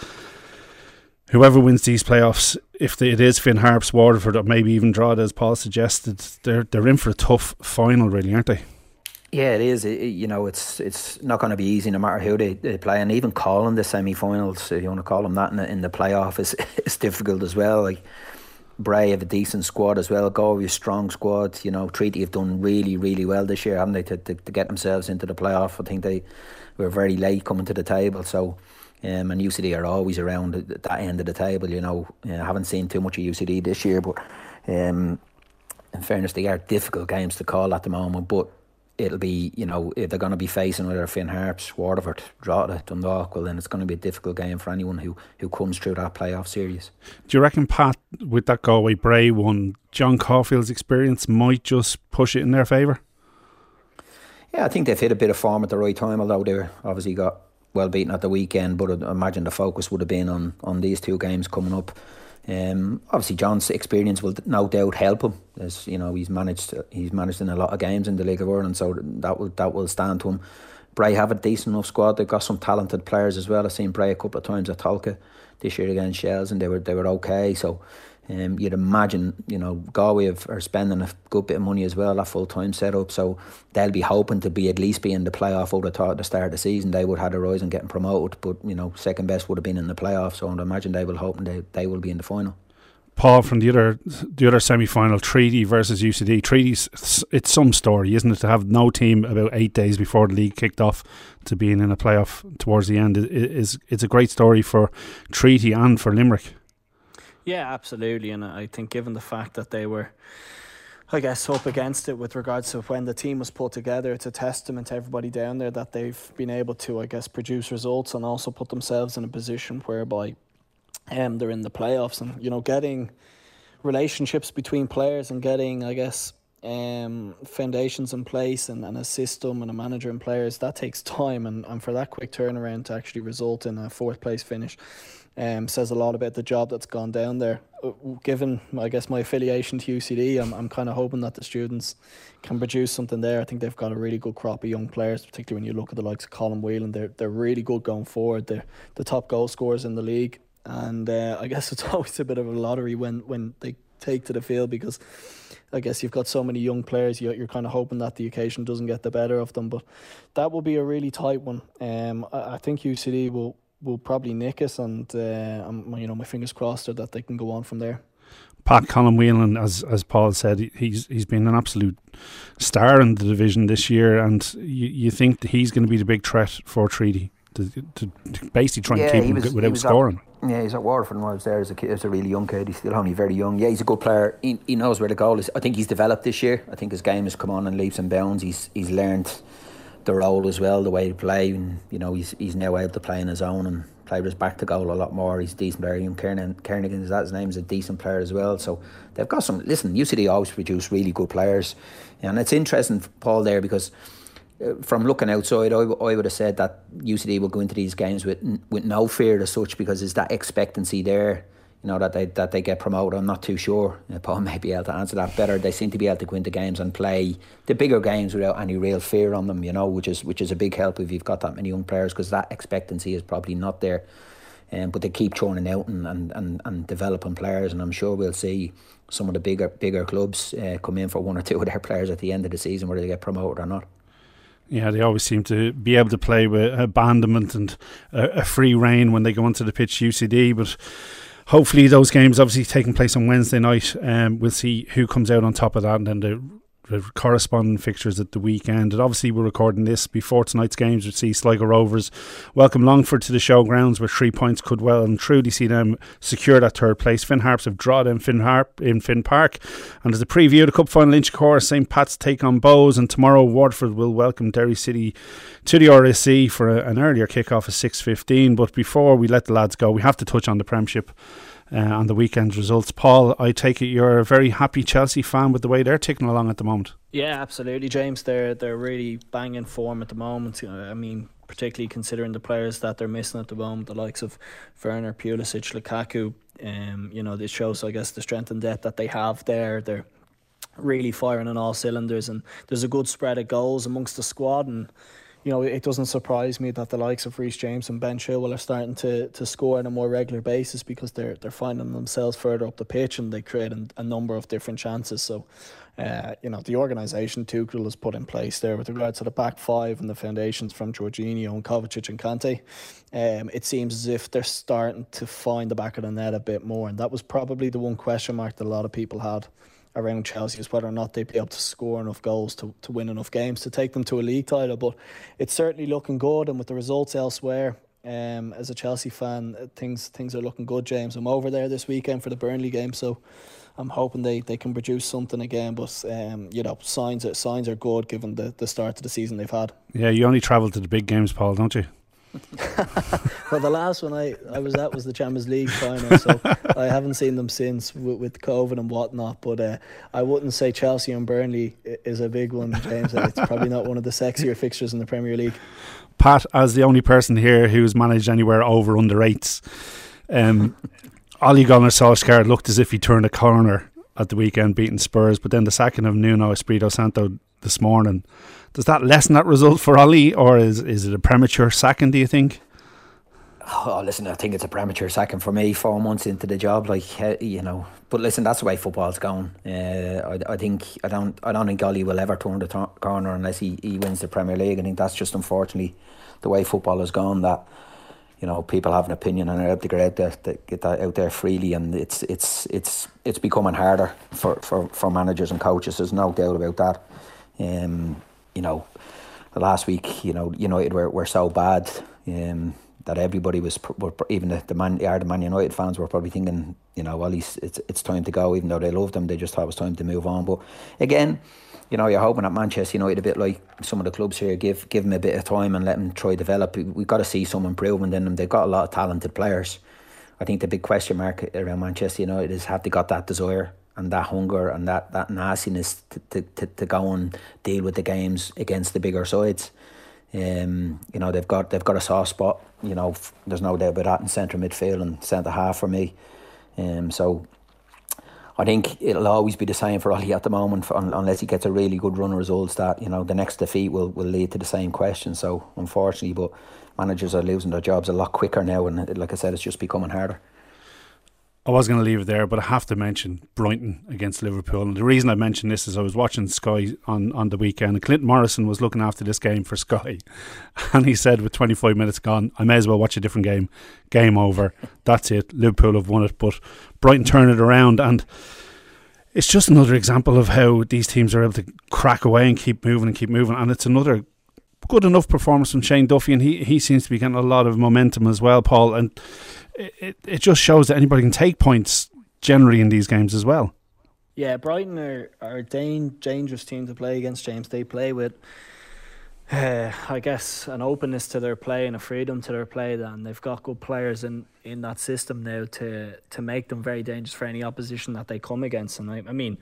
whoever wins these playoffs, if it is Finn Harps, Waterford, or maybe even Drogheda, as Paul suggested, they're they're in for a tough final, really, aren't they? Yeah, it is. It, you know, it's it's not going to be easy no matter who they, they play, and even calling the semi-finals, if you want to call them that, in the, in the playoff is is difficult as well. Like Bray have a decent squad as well. Galway a strong squad. You know, Treaty have done really really well this year, haven't they? To, to, to get themselves into the playoff, I think they were very late coming to the table, so um, and UCD are always around that end of the table. You know, I haven't seen too much of UCD this year, but um, in fairness, they are difficult games to call at the moment. But it'll be, you know, if they're going to be facing either Finn Harps, Waterford, Drogheda, Dundalk, well, then it's going to be a difficult game for anyone who, who comes through that playoff series. Do you reckon, Pat, with that Galway Bray one, John Caulfield's experience might just push it in their favour? Yeah, I think they've hit a bit of form at the right time, although they've obviously got well beaten at the weekend, but I imagine the focus would have been on, on these two games coming up. Um, obviously, John's experience will no doubt help him. As you know, he's managed he's managed in a lot of games in the League of Ireland, so that will that will stand to him. Bray have a decent enough squad. They've got some talented players as well. I've seen Bray a couple of times at Tolka this year against Shells, and they were they were okay. So um, you'd imagine, you know, Galway have, are spending a good bit of money as well, that full time setup. So they'll be hoping to be at least be in the playoff. Have thought at the start of the season they would have had a rise and getting promoted, but you know, second best would have been in the playoff. So I'd imagine they will hoping they, they will be in the final. Paul from the other the other semi final, Treaty versus UCD. Treaty's it's some story, isn't it? To have no team about eight days before the league kicked off to being in a playoff towards the end is, is it's a great story for Treaty and for Limerick. Yeah, absolutely. And I think given the fact that they were, I guess, up against it with regards to when the team was put together, it's a testament to everybody down there that they've been able to, I guess, produce results and also put themselves in a position whereby um, they're in the playoffs. And, you know, getting relationships between players and getting, I guess, um, foundations in place and, and a system and a manager and players, that takes time. And, and for that quick turnaround to actually result in a fourth place finish um, says a lot about the job that's gone down there. Uh, given, I guess, my affiliation to UCD, I'm, I'm kind of hoping that the students can produce something there. I think they've got a really good crop of young players, particularly when you look at the likes of Colm Whelan. They're, they're really good going forward. They're the top goal scorers in the league. And uh, I guess it's always a bit of a lottery when, when they take to the field because I guess you've got so many young players. You're, you're kind of hoping that the occasion doesn't get the better of them. But that will be a really tight one. Um, I, I think UCD will will probably nick us, and uh, I'm, you know my fingers crossed that they can go on from there. Pat Colm Whelan, as as Paul said, he's he's been an absolute star in the division this year, and you, you think that he's going to be the big threat for Treaty to, to, to basically try and keep him was, without scoring. At, yeah, he's at Waterford when I was there as a kid, as a really young kid. He's still only very young. Yeah, he's a good player. He, he knows where the goal is. I think he's developed this year. I think his game has come on in leaps and bounds. He's he's learned the role as well, the way he play, and you know he's he's now able to play on his own and play with his back to goal a lot more. He's a decent player. And Kernigan, Kernigan is that his name, is a decent player as well. So they've got some. Listen, UCD always produce really good players, and it's interesting, Paul, there because. Uh, from looking outside, I, I would have said that UCD will go into these games with with no fear as such because there's that expectancy there you know that they that they get promoted. I'm not too sure. Paul may be able to answer that better. They seem to be able to go into games and play the bigger games without any real fear on them. You know, which is which is a big help if you've got that many young players because that expectancy is probably not there. Um, but they keep churning out and, and, and, and developing players, and I'm sure we'll see some of the bigger bigger clubs uh, come in for one or two of their players at the end of the season, whether they get promoted or not. Yeah, they always seem to be able to play with abandonment and a, a free reign when they go onto the pitch. UCD, but hopefully those games obviously taking place on Wednesday night. Um, we'll see who comes out on top of that, and then the corresponding fixtures at the weekend. And obviously, we're recording this before tonight's games. We see Sligo Rovers welcome Longford to the showgrounds, where three points could well and truly see them secure that third place. Finn Harps have drawn in Finn Harp in Finn Park, and as a preview of the cup final, Inchicore St Pat's take on Bohs, and tomorrow Waterford will welcome Derry City to the RSC for a, an earlier kick-off at six fifteen. But before we let the lads go, we have to touch on the Premiership uh, on the weekend's results. Paul, I take it you're a very happy Chelsea fan with the way they're ticking along at the moment. Yeah, absolutely, James. They're they're really banging form at the moment. I mean, particularly considering the players that they're missing at the moment, the likes of Werner, Pulisic, Lukaku. Um, you know, this shows, I guess, the strength and depth that they have there. They're really firing on all cylinders, and there's a good spread of goals amongst the squad. And you know, it doesn't surprise me that the likes of Reece James and Ben Chilwell are starting to, to score on a more regular basis because they're they're finding themselves further up the pitch and they create a, a number of different chances. So, uh, you know, the organisation Tuchel has put in place there with regards to the back five and the foundations from Jorginho and Kovacic and Kante, um, it seems as if they're starting to find the back of the net a bit more, and that was probably the one question mark that a lot of people had around Chelsea is whether or not they'd be able to score enough goals to, to win enough games to take them to a league title. But it's certainly looking good, and with the results elsewhere, um, as a Chelsea fan, uh, things things are looking good. James, I'm over there this weekend for the Burnley game, so I'm hoping they, they can produce something again. But um, you know, signs are, signs are good given the, the start of the season they've had. Yeah, you only travel to the big games, Paul, don't you? well, the last one I, I was at was the Champions League final, so I haven't seen them since with, with COVID and whatnot. But uh, I wouldn't say Chelsea and Burnley is a big one, James. It's probably not one of the sexier fixtures in the Premier League. Pat, as the only person here who's managed anywhere over under eights, um, Ole Gunnar Solskjaer looked as if he turned a corner at the weekend, beating Spurs. But then the sacking of Nuno Espirito Santo this morning does that lessen that result for Ole, or is is it a premature second? Do you think? Oh, listen, I think it's a premature second for me. Four months into the job, like uh, you know. But listen, that's the way football's going. Uh, I, I think I don't I don't think Ole will ever turn the t- corner unless he, he wins the Premier League. I think that's just unfortunately the way football has gone. That you know people have an opinion and are able to get out there, get that out there freely, and it's it's it's it's becoming harder for, for, for managers and coaches. There's no doubt about that. Um, you know, last week, you know, United were, were so bad um, that everybody was, were, even the, the man, the Man United fans were probably thinking, you know, well, it's, it's time to go, even though they loved them, they just thought it was time to move on. But again, you know, you're hoping at Manchester United a bit like some of the clubs here, give give them a bit of time and let them try develop. We've got to see some improvement in them. They've got a lot of talented players. I think the big question mark around Manchester United is have they got that desire and that hunger and that, that nastiness to, to, to, to go and deal with the games against the bigger sides. Um, you know they've got they've got a soft spot. You know there's no doubt about that in centre midfield and centre half for me. Um, so I think it'll always be the same for Ole at the moment, for, unless he gets a really good run of results. That you know the next defeat will, will lead to the same question. So unfortunately, but managers are losing their jobs a lot quicker now, and like I said, it's just becoming harder. I was going to leave it there, but I have to mention Brighton against Liverpool. And the reason I mentioned this is I was watching Sky on, on the weekend, and Clinton Morrison was looking after this game for Sky. And he said, with 25 minutes gone, I may as well watch a different game. Game over. That's it. Liverpool have won it. But Brighton turn it around. And it's just another example of how these teams are able to crack away and keep moving and keep moving. And it's another good enough performance from Shane Duffy. And he, he seems to be getting a lot of momentum as well, Paul. And it, it just shows that anybody can take points generally in these games as well. Yeah, Brighton are, are a dangerous team to play against, James. They play with, uh, I guess, an openness to their play and a freedom to their play. And they've got good players in, in that system now to, to make them very dangerous for any opposition that they come against. And I, I mean,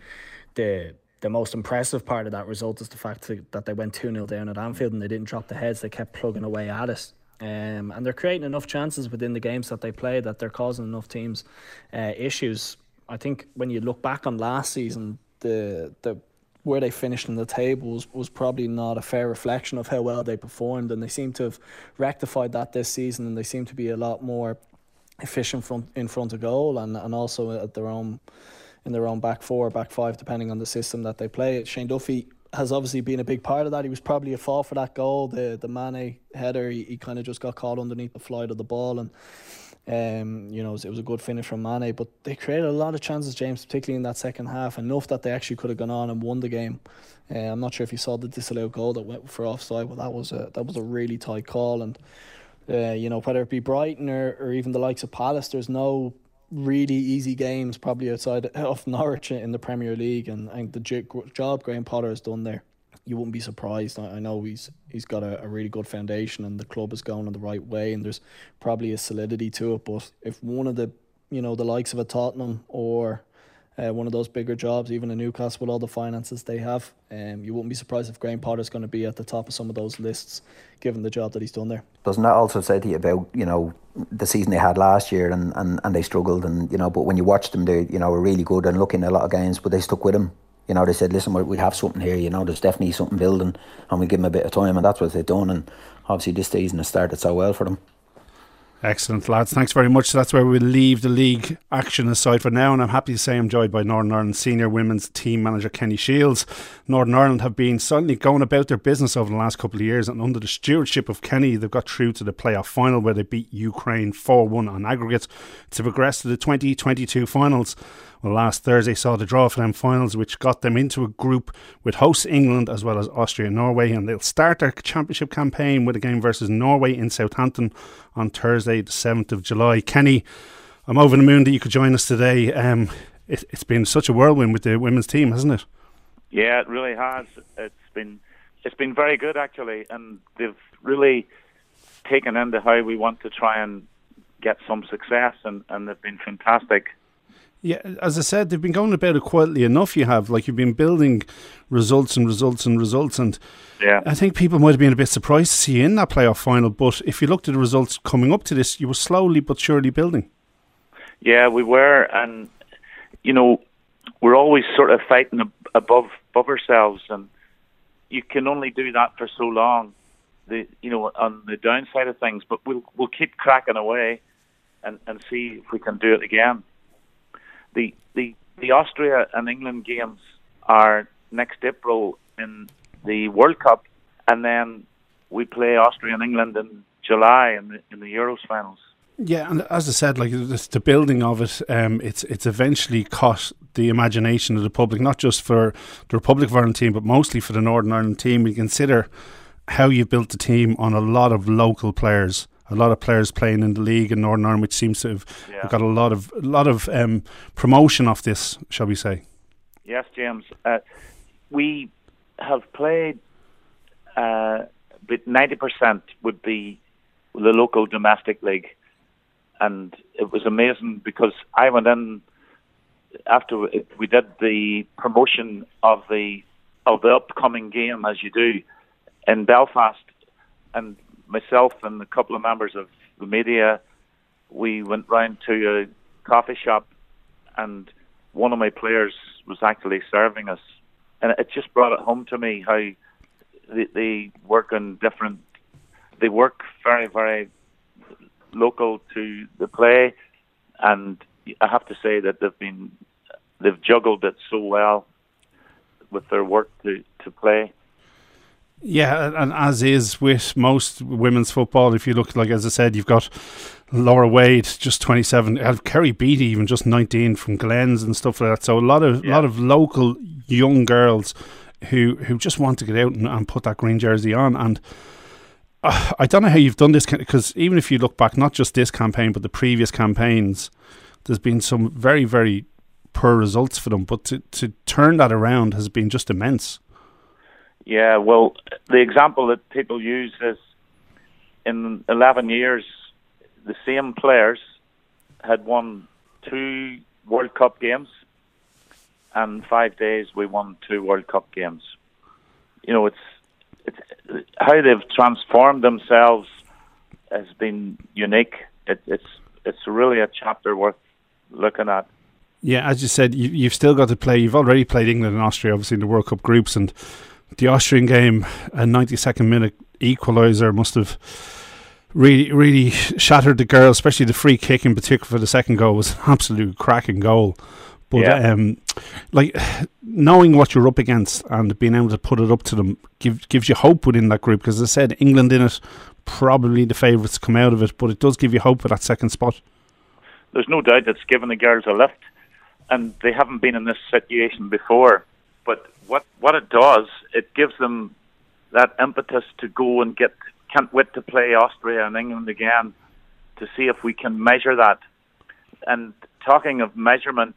the the most impressive part of that result is the fact that they went 2 0 down at Anfield and they didn't drop the heads. They kept plugging away at it. Um, and they're creating enough chances within the games that they play that they're causing enough teams uh, issues. I think when you look back on last season, the the where they finished in the table was, was probably not a fair reflection of how well they performed, and they seem to have rectified that this season, and they seem to be a lot more efficient front in front of goal, and, and also at their own in their own back four, back five, depending on the system that they play. Shane Duffy has obviously been a big part of that. He was probably a fall for that goal, the the Mane header. He, he kind of just got caught underneath the flight of the ball, and um, you know, it was, it was, a good finish from Mane. But they created a lot of chances, James, particularly in that second half, enough that they actually could have gone on and won the game. Uh, I'm not sure if you saw the disallowed goal that went for offside, but that was a that was a really tight call, and uh, you know whether it be Brighton or, or even the likes of Palace, there's no really easy games probably outside of Norwich in the Premier League and, and the job Graham Potter has done there. You wouldn't be surprised. I know he's he's got a, a really good foundation and the club is going in the right way and there's probably a solidity to it. But if one of the you know the likes of a Tottenham or uh, one of those bigger jobs, even in Newcastle with all the finances they have. Um, you wouldn't be surprised if Graham Potter's going to be at the top of some of those lists, given the job that he's done there. Doesn't that also say to you about you know the season they had last year and, and, and they struggled and you know but when you watch them they you know were really good and looking a lot of games but they stuck with him. You know they said listen we have something here you know there's definitely something building and we give them a bit of time and that's what they've done and obviously this season has started so well for them. Excellent, lads. Thanks very much. So that's where we'll leave the league action aside for now. And I'm happy to say I'm joined by Northern Ireland senior women's team manager Kenny Shiels. Northern Ireland have been suddenly going about their business over the last couple of years. And under the stewardship of Kenny, they've got through to the playoff final where they beat Ukraine 4 1 on aggregate to progress to the 2022 finals. Well, last Thursday saw the draw for them finals, which got them into a group with host England as well as Austria and Norway. And they'll start their championship campaign with a game versus Norway in Southampton on Thursday, the 7th of July. Kenny, I'm over the moon that you could join us today. Um, it, it's been such a whirlwind with the women's team, hasn't it? Yeah, it really has. It's been it's been very good actually, and they've really taken into how we want to try and get some success, and, and they've been fantastic. Yeah, as I said, they've been going about it quietly enough. You have like you've been building results and results and results, and yeah, I think people might have been a bit surprised to see you in that playoff final. But if you looked at the results coming up to this, you were slowly but surely building. Yeah, we were, and you know, we're always sort of fighting above above ourselves, and you can only do that for so long. The you know on the downside of things, but we'll we'll keep cracking away, and and see if we can do it again the the the Austria and England games are next April in the World Cup, and then we play Austria and England in July in the, in the Euros finals. Yeah, and as I said, like the building of it, um, it's it's eventually caught the imagination of the public, not just for the Republic of Ireland team, but mostly for the Northern Ireland team. We consider how you built the team on a lot of local players a lot of players playing in the league in Northern Ireland, which seems to have yeah. got a lot of a lot of um, promotion off this, shall we say? Yes, James. Uh, we have played, uh, but ninety percent would be the local domestic league, and it was amazing because I went in after we did the promotion of the of the upcoming game, as you do in Belfast, and myself and a couple of members of the media, we went round to a coffee shop, and one of my players was actually serving us, and it just brought it home to me how they, they work on different. They work very, very local to the play, and I have to say that they've been they've juggled it so well with their work to to play. Yeah, and as is with most women's football, if you look, like as I said, you've got Laura Wade, just twenty seven, Kerry Beattie, even just nineteen from Glens and stuff like that. So a lot of yeah. lot of local young girls who who just want to get out and, and put that green jersey on. And uh, I don't know how you've done this because even if you look back, not just this campaign but the previous campaigns, there's been some very very poor results for them. But to to turn that around has been just immense. Yeah, well, the example that people use is in 11 years, the same players had won two World Cup games, and five days we won two World Cup games. You know, it's it's how they've transformed themselves has been unique. It, it's it's really a chapter worth looking at. Yeah, as you said, you, have still got to play. You've already played England and Austria, obviously in the World Cup groups, and the Austrian game, a 92nd minute equaliser must have really, really shattered the girls, especially the free kick in particular for the second goal was an absolute cracking goal. But yeah. um, like knowing what you're up against and being able to put it up to them give, gives you hope within that group. Because as I said, England in it, probably the favourites come out of it, but it does give you hope for that second spot. There's no doubt it's given the girls a lift, and they haven't been in this situation before. What what it does, it gives them that impetus to go and get can't wait to play Austria and England again to see if we can measure that. And talking of measurement,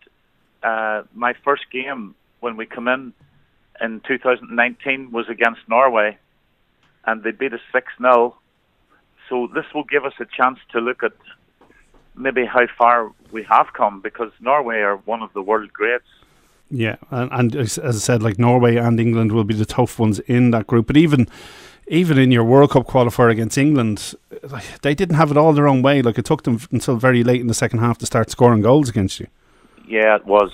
uh, my first game when we come in in 2019 was against Norway, and they beat us six 0 So this will give us a chance to look at maybe how far we have come because Norway are one of the world greats. Yeah, and, and as I said, like Norway and England will be the tough ones in that group. But even even in your World Cup qualifier against England, they didn't have it all their own way. Like it took them until very late in the second half to start scoring goals against you. Yeah, it was.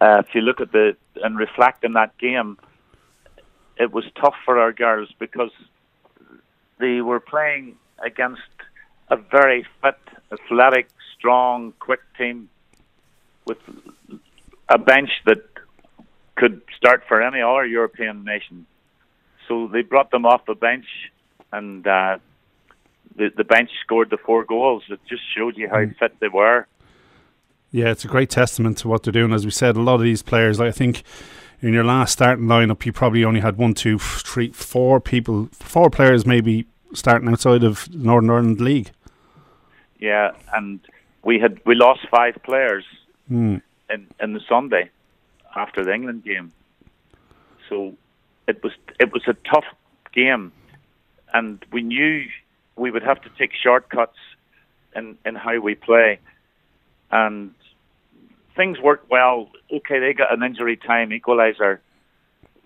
Uh, if you look at the and reflect in that game, it was tough for our girls because they were playing against a very fit, athletic, strong, quick team with a bench that could start for any other European nation. So they brought them off the bench, and uh, the the bench scored the four goals. It just showed you how mm. fit they were. Yeah, it's a great testament to what they're doing. As we said, a lot of these players, I think in your last starting lineup, you probably only had one, two, three, four people, four players maybe starting outside of Northern Ireland League. Yeah, and we had we lost five players mm. In in the Sunday after the England game. So it was it was a tough game, and we knew we would have to take shortcuts in in how we play, and things worked well. Okay, they got an injury time equaliser,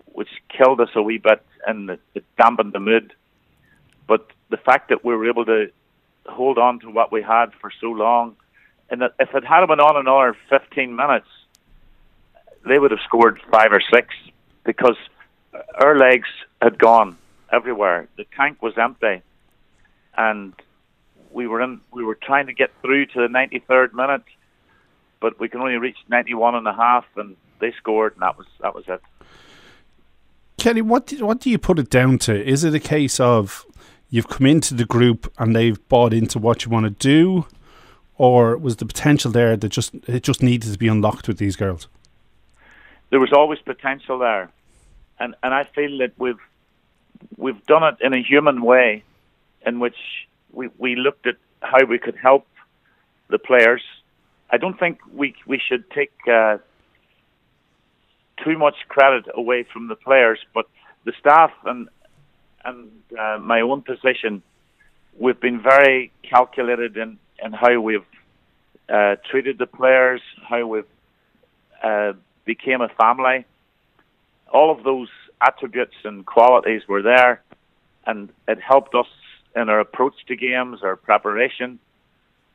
which killed us a wee bit and it, dampened the mood. But the fact that we were able to hold on to what we had for so long, and that if it had been on another 15 minutes, they would have scored five or six because our legs had gone everywhere. The tank was empty, and we were in. We were trying to get through to the 93rd minute, but we can only reach 91 and a half, and they scored, and that was that was it. Kenny, what do, what do you put it down to? Is it a case of you've come into the group and they've bought into what you want to do, or was the potential there that just it just needed to be unlocked with these girls? There was always potential there, and and I feel that we've we've done it in a human way, in which we we looked at how we could help the players I don't think we we should take uh, too much credit away from the players, but the staff and and uh, my own position, we've been very calculated in in how we've uh, treated the players, how we've uh, became a family. All of those attributes and qualities were there, and it helped us in our approach to games, our preparation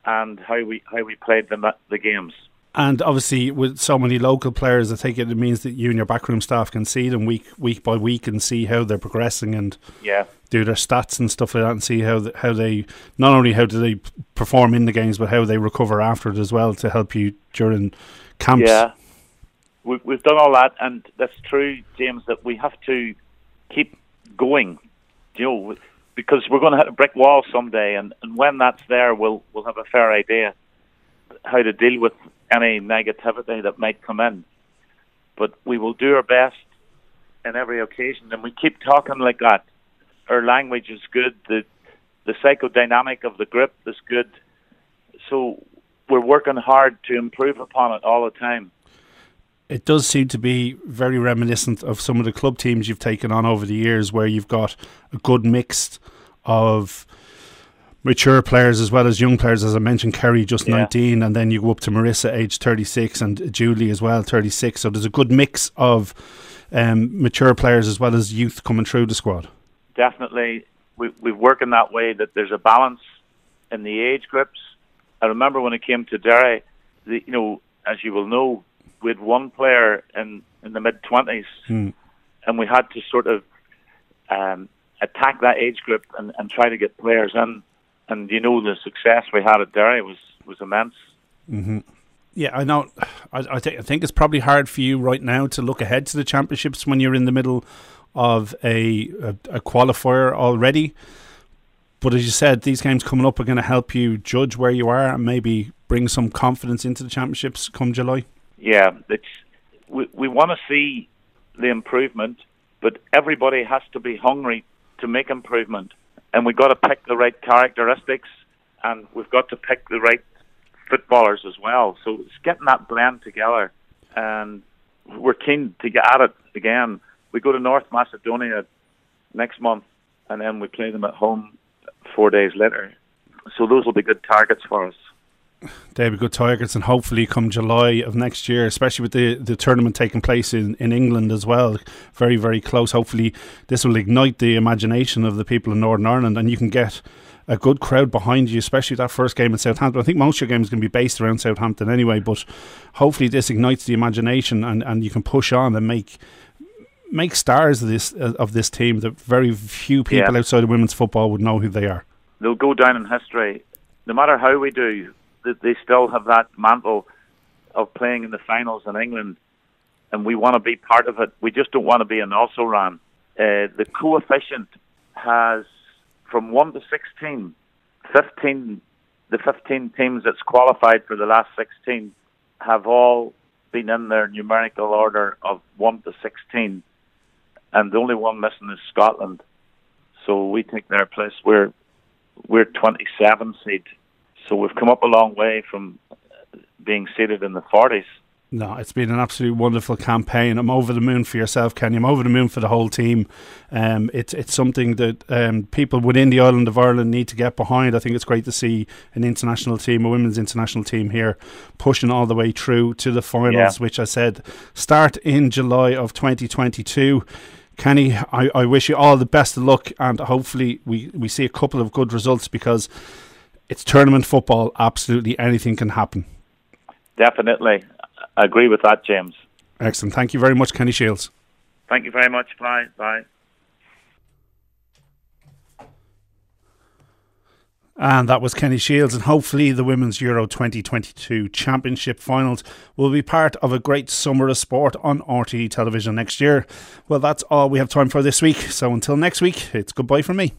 and how we how we played the the games. And obviously, with so many local players, I think it means that you and your backroom staff can see them week week by week and see how they're progressing and yeah. do their stats and stuff like that, and see how how they not only how do they perform in the games, but how they recover after it as well to help you during camps. Yeah, we've we've done all that, and that's true, James. That we have to keep going. You know, because we're going to hit a brick wall someday, and, and when that's there, we'll we'll have a fair idea how to deal with any negativity that might come in. But we will do our best in every occasion, and we keep talking like that. Our language is good. The the psychodynamic of the grip is good. So we're working hard to improve upon it all the time it does seem to be very reminiscent of some of the club teams you've taken on over the years, where you've got a good mix of mature players as well as young players. As I mentioned, Kerry just yeah. 19, and then you go up to Marissa, age 36, and Julie as well, 36. So there's a good mix of um, mature players as well as youth coming through the squad. Definitely. We, we work in that way that there's a balance in the age groups. I remember when it came to Derry, the, you know, as you will know, we had one player in in the mid twenties, hmm. and we had to sort of um, attack that age group and, and try to get players in. And you know the success we had at Derry was was immense. Mm-hmm. Yeah, I know. I, I, th- I think it's probably hard for you right now to look ahead to the championships when you're in the middle of a, a, a qualifier already. But as you said, these games coming up are going to help you judge where you are and maybe bring some confidence into the championships come July yeah, it's we we want to see the improvement, but everybody has to be hungry to make improvement, and we've got to pick the right characteristics, and we've got to pick the right footballers as well. So it's getting that blend together, and we're keen to get at it again. We go to North Macedonia next month, and then we play them at home four days later. So those will be good targets for us. Be good targets, and hopefully come July of next year, especially with the, the tournament taking place in, in England as well, very very close. Hopefully, this will ignite the imagination of the people in Northern Ireland, and you can get a good crowd behind you, especially that first game in Southampton. I think most of your games is going to be based around Southampton anyway, but hopefully this ignites the imagination and, and you can push on and make make stars of this uh, of this team that very few people yeah. outside of women's football would know who they are. They'll go down in history. No matter how we do, they still have that mantle of playing in the finals in England, and we want to be part of it. We just don't want to be an also ran. Uh, the coefficient has from 1 to 16, 15, the 15 teams that's qualified for the last 16 have all been in their numerical order of 1 to 16, and the only one missing is Scotland. So we take their place. We're we're 27 seed, so we've come up a long way from being seated in the 40s. No, it's been an absolutely wonderful campaign. I'm over the moon for yourself, Kenny. I'm over the moon for the whole team. Um, it's it's something that um, people within the island of Ireland need to get behind. I think it's great to see an international team, a women's international team here, pushing all the way through to the finals, yeah. which I said start in July of 2022. Kenny, I, I wish you all the best of luck, and hopefully we, we see a couple of good results because it's tournament football. Absolutely anything can happen. Definitely. I agree with that, James. Excellent. Thank you very much, Kenny Shiels. Thank you very much. Bye. Bye. And that was Kenny Shiels. and hopefully the Women's Euro 2022 Championship finals will be part of a great summer of sport on RTE television next year. Well, that's all we have time for this week. So until next week, it's goodbye from me.